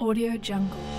Audio Jungle.